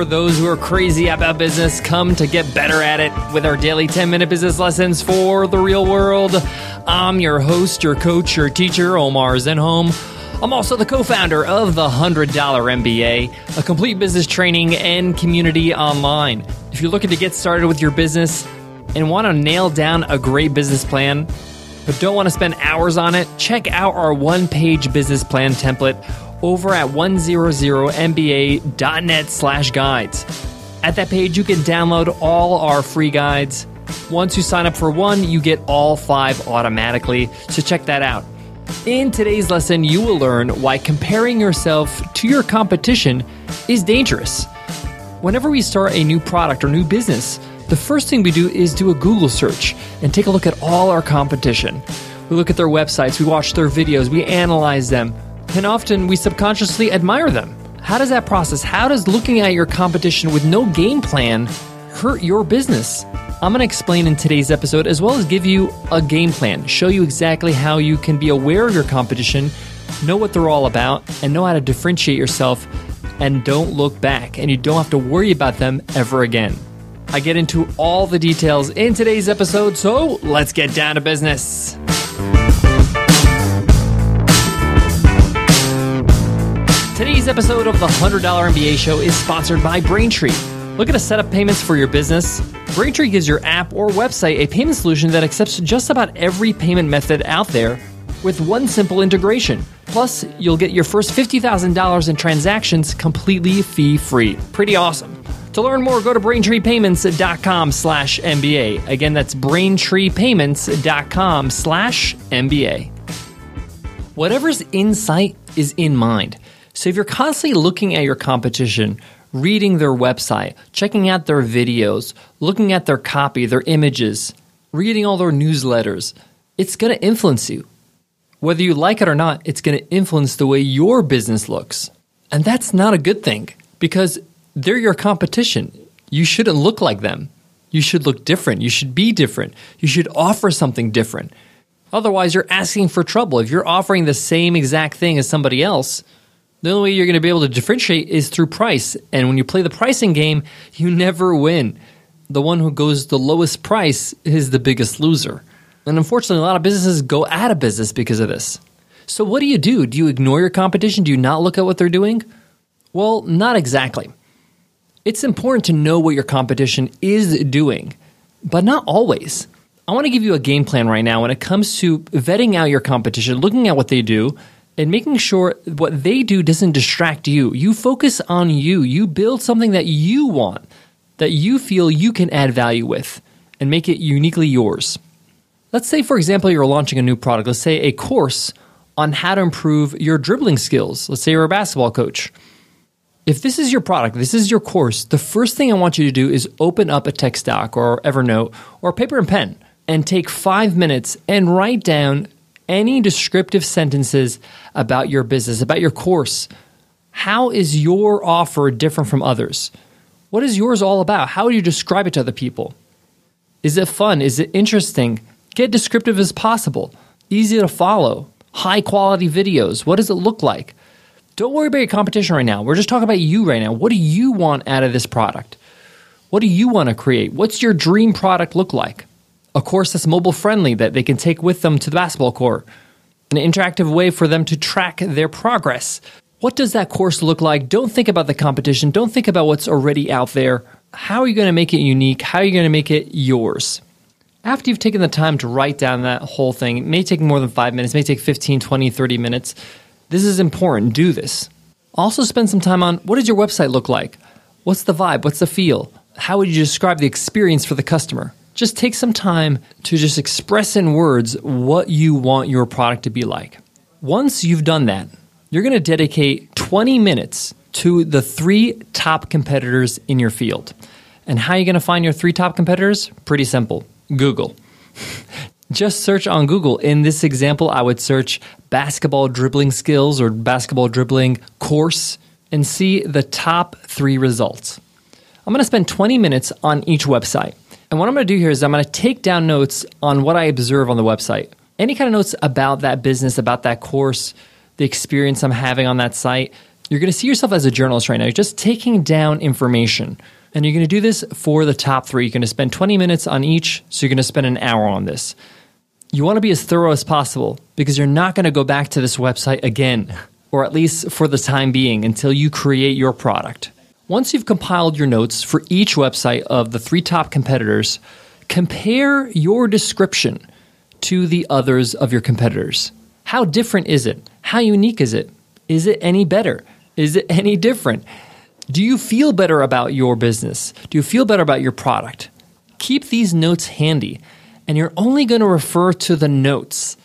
where those who are crazy about business come to get better at it with our daily 10 minute business lessons for the real world. I'm your host, your coach, your teacher, Omar Zenhom. I'm also the co founder of the $100 MBA, a complete business training and community online. If you're looking to get started with your business and want to nail down a great business plan, but don't want to spend hours on it, check out our one page business plan template over at 100mba.net slash guides. At that page, you can download all our free guides. Once you sign up for one, you get all five automatically, so check that out. In today's lesson, you will learn why comparing yourself to your competition is dangerous. Whenever we start a new product or new business, the first thing we do is do a Google search and take a look at all our competition. We look at their websites, we watch their videos, we analyze them, and often we subconsciously admire them. How does that process, how does looking at your competition with no game plan hurt your business? I'm going to explain in today's episode as well as give you a game plan, show you exactly how you can be aware of your competition, know what they're all about, and know how to differentiate yourself and don't look back and you don't have to worry about them ever again. I get into all the details in today's episode, so let's get down to business. Today's episode of the $100 MBA show is sponsored by Braintree. Looking to set up payments for your business? Braintree gives your app or website a payment solution that accepts just about every payment method out there with one simple integration. Plus, you'll get your first $50,000 in transactions completely fee-free. Pretty awesome. To learn more, go to braintreepayments.com slash MBA. Again, that's braintreepayments.com slash MBA. Whatever's in sight is in mind. So if you're constantly looking at your competition, reading their website, checking out their videos, looking at their copy, their images, reading all their newsletters, it's going to influence you. Whether you like it or not, it's going to influence the way your business looks. And that's not a good thing because they're your competition. You shouldn't look like them. You should look different. You should be different. You should offer something different. Otherwise, you're asking for trouble. If you're offering the same exact thing as somebody else, the only way you're going to be able to differentiate is through price. And when you play the pricing game, you never win. The one who goes the lowest price is the biggest loser. And unfortunately, a lot of businesses go out of business because of this. So, what do you do? Do you ignore your competition? Do you not look at what they're doing? Well, not exactly. It's important to know what your competition is doing, but not always. I want to give you a game plan right now when it comes to vetting out your competition, looking at what they do, and making sure what they do doesn't distract you. You focus on you. You build something that you want, that you feel you can add value with, and make it uniquely yours. Let's say, for example, you're launching a new product. Let's say a course on how to improve your dribbling skills. Let's say you're a basketball coach. If this is your product, this is your course, the first thing I want you to do is open up a text doc or Evernote or paper and pen and take five minutes and write down any descriptive sentences about your business, about your course. How is your offer different from others? What is yours all about? How do you describe it to other people? Is it fun? Is it interesting? Get descriptive as possible, easy to follow, high quality videos. What does it look like? Don't worry about your competition right now. We're just talking about you right now. What do you want out of this product? What do you want to create? What's your dream product look like? A course that's mobile friendly that they can take with them to the basketball court, an interactive way for them to track their progress. What does that course look like? Don't think about the competition. Don't think about what's already out there. How are you going to make it unique? How are you going to make it yours? After you've taken the time to write down that whole thing, it may take more than five minutes, may take 15, 20, 30 minutes. This is important. Do this. Also, spend some time on what does your website look like? What's the vibe? What's the feel? How would you describe the experience for the customer? Just take some time to just express in words what you want your product to be like. Once you've done that, you're going to dedicate 20 minutes to the three top competitors in your field. And how are you going to find your three top competitors? Pretty simple Google. Just search on Google. In this example, I would search basketball dribbling skills or basketball dribbling course and see the top three results. I'm going to spend 20 minutes on each website. And what I'm going to do here is I'm going to take down notes on what I observe on the website. Any kind of notes about that business, about that course, the experience I'm having on that site. You're going to see yourself as a journalist right now. You're just taking down information. And you're going to do this for the top three. You're going to spend 20 minutes on each, so you're going to spend an hour on this. You want to be as thorough as possible because you're not going to go back to this website again, or at least for the time being, until you create your product. Once you've compiled your notes for each website of the three top competitors, compare your description to the others of your competitors. How different is it? How unique is it? Is it any better? Is it any different? Do you feel better about your business? Do you feel better about your product? Keep these notes handy, and you're only going to refer to the notes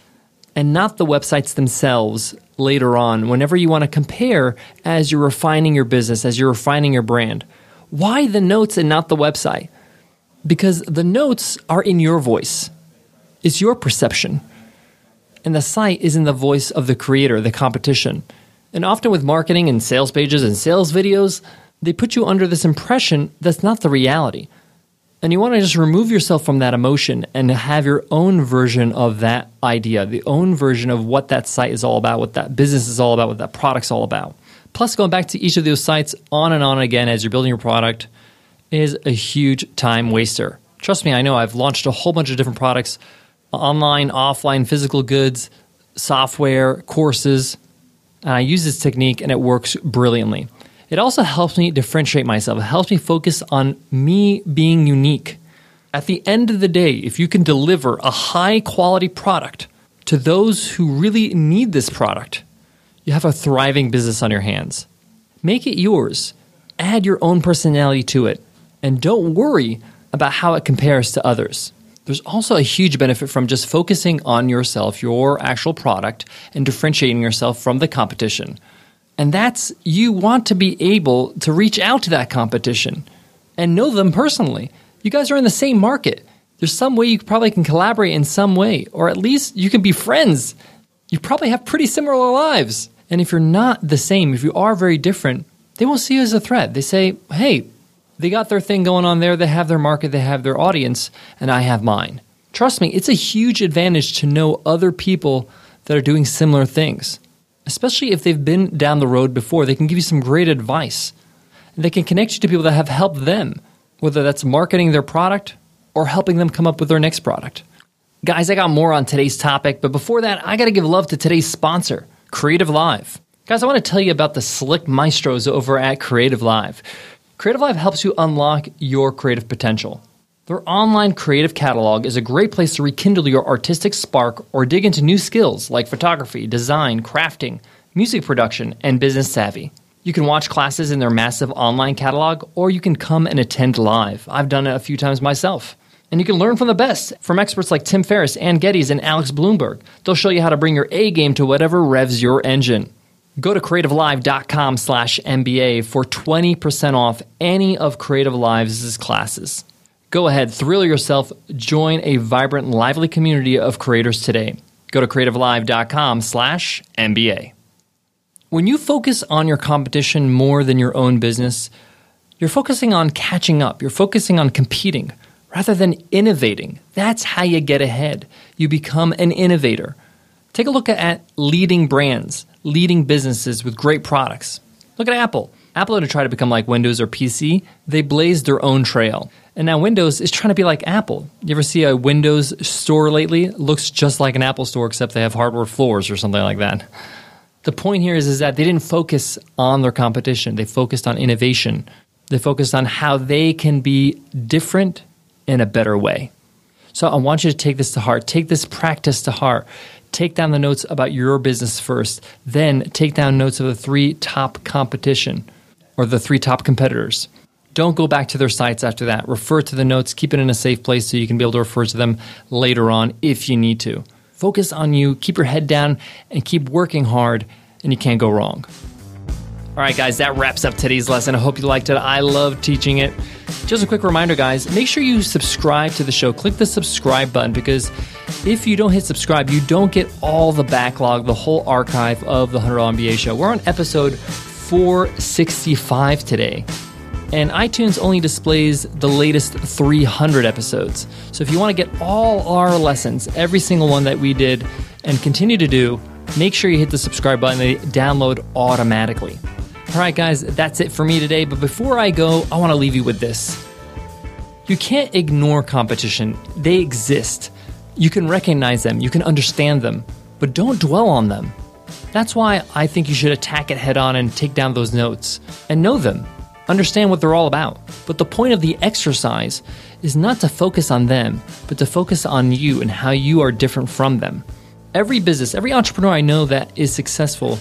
and not the websites themselves later on whenever you want to compare as you're refining your business, as you're refining your brand. Why the notes and not the website? Because the notes are in your voice, it's your perception. And the site is in the voice of the creator, the competition. And often with marketing and sales pages and sales videos, they put you under this impression that's not the reality. And you want to just remove yourself from that emotion and have your own version of that idea, the own version of what that site is all about, what that business is all about, what that product's all about. Plus, going back to each of those sites on and on again as you're building your product is a huge time waster. Trust me, I know I've launched a whole bunch of different products online, offline, physical goods, software, courses. And I use this technique and it works brilliantly. It also helps me differentiate myself. It helps me focus on me being unique. At the end of the day, if you can deliver a high quality product to those who really need this product, you have a thriving business on your hands. Make it yours. Add your own personality to it. And don't worry about how it compares to others. There's also a huge benefit from just focusing on yourself, your actual product, and differentiating yourself from the competition. And that's you want to be able to reach out to that competition and know them personally. You guys are in the same market. There's some way you probably can collaborate in some way, or at least you can be friends. You probably have pretty similar lives. And if you're not the same, if you are very different, they won't see you as a threat. They say, hey, they got their thing going on there, they have their market, they have their audience, and I have mine. Trust me, it's a huge advantage to know other people that are doing similar things. Especially if they've been down the road before, they can give you some great advice. They can connect you to people that have helped them, whether that's marketing their product or helping them come up with their next product. Guys, I got more on today's topic, but before that, I got to give love to today's sponsor, Creative Live. Guys, I want to tell you about the slick maestros over at Creative Live. Creative Live helps you unlock your creative potential. Their online creative catalog is a great place to rekindle your artistic spark or dig into new skills like photography, design, crafting, music production, and business savvy. You can watch classes in their massive online catalog, or you can come and attend live. I've done it a few times myself. And you can learn from the best, from experts like Tim Ferriss, Anne Geddes, and Alex Blumberg. They'll show you how to bring your A game to whatever revs your engine. Go to creativelive.com slash MBA for 20% off any of Creative Live's classes. Go ahead, thrill yourself, join a vibrant, lively community of creators today. Go to creativelive.com slash MBA. When you focus on your competition more than your own business, you're focusing on catching up. You're focusing on competing rather than innovating. That's how you get ahead. You become an innovator. Take a look at leading brands leading businesses with great products. Look at Apple. Apple didn't try to become like Windows or PC, they blazed their own trail. And now Windows is trying to be like Apple. You ever see a Windows store lately? It looks just like an Apple store, except they have hardwood floors or something like that. The point here is, is that they didn't focus on their competition, they focused on innovation. They focused on how they can be different in a better way. So I want you to take this to heart. Take this practice to heart take down the notes about your business first, then take down notes of the three top competition or the three top competitors. Don't go back to their sites after that. Refer to the notes, keep it in a safe place so you can be able to refer to them later on if you need to. Focus on you, keep your head down, and keep working hard, and you can't go wrong. All right, guys, that wraps up today's lesson. I hope you liked it. I love teaching it. Just a quick reminder, guys, make sure you subscribe to the show. Click the subscribe button because if you don't hit subscribe, you don't get all the backlog, the whole archive of the $100 MBA show. We're on episode 465 today. And iTunes only displays the latest 300 episodes. So if you want to get all our lessons, every single one that we did and continue to do, make sure you hit the subscribe button. They download automatically. All right, guys, that's it for me today. But before I go, I want to leave you with this. You can't ignore competition, they exist. You can recognize them, you can understand them, but don't dwell on them. That's why I think you should attack it head on and take down those notes and know them. Understand what they're all about. But the point of the exercise is not to focus on them, but to focus on you and how you are different from them. Every business, every entrepreneur I know that is successful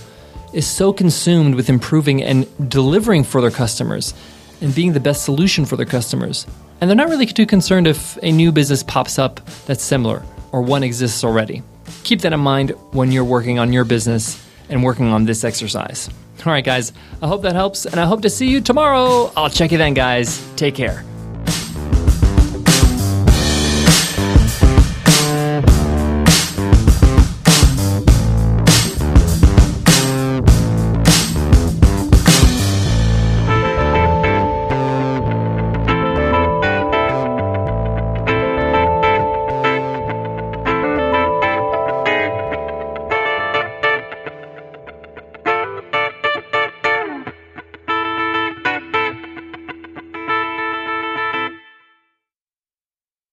is so consumed with improving and delivering for their customers and being the best solution for their customers. And they're not really too concerned if a new business pops up that's similar or one exists already. Keep that in mind when you're working on your business and working on this exercise. All right, guys, I hope that helps, and I hope to see you tomorrow. I'll check you then, guys. Take care.